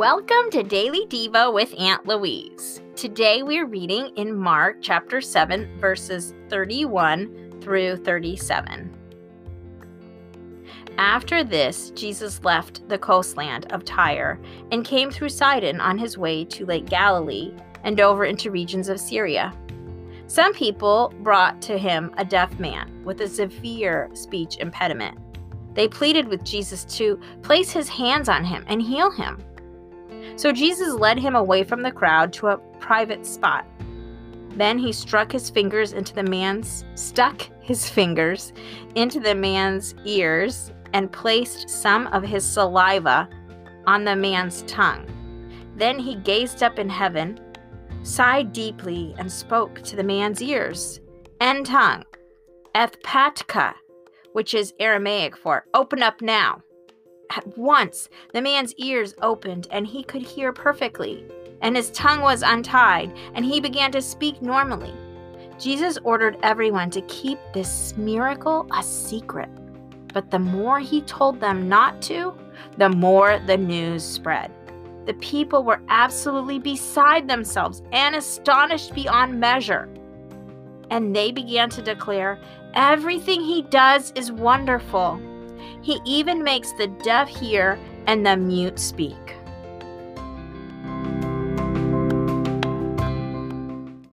Welcome to Daily Devo with Aunt Louise. Today we're reading in Mark chapter 7, verses 31 through 37. After this, Jesus left the coastland of Tyre and came through Sidon on his way to Lake Galilee and over into regions of Syria. Some people brought to him a deaf man with a severe speech impediment. They pleaded with Jesus to place his hands on him and heal him. So Jesus led him away from the crowd to a private spot. Then he struck his fingers into the man's stuck his fingers into the man's ears and placed some of his saliva on the man's tongue. Then he gazed up in heaven, sighed deeply, and spoke to the man's ears and tongue, Ephphatha, which is Aramaic for open up now. At once, the man's ears opened and he could hear perfectly, and his tongue was untied, and he began to speak normally. Jesus ordered everyone to keep this miracle a secret. But the more he told them not to, the more the news spread. The people were absolutely beside themselves and astonished beyond measure. And they began to declare, Everything he does is wonderful. He even makes the deaf hear and the mute speak.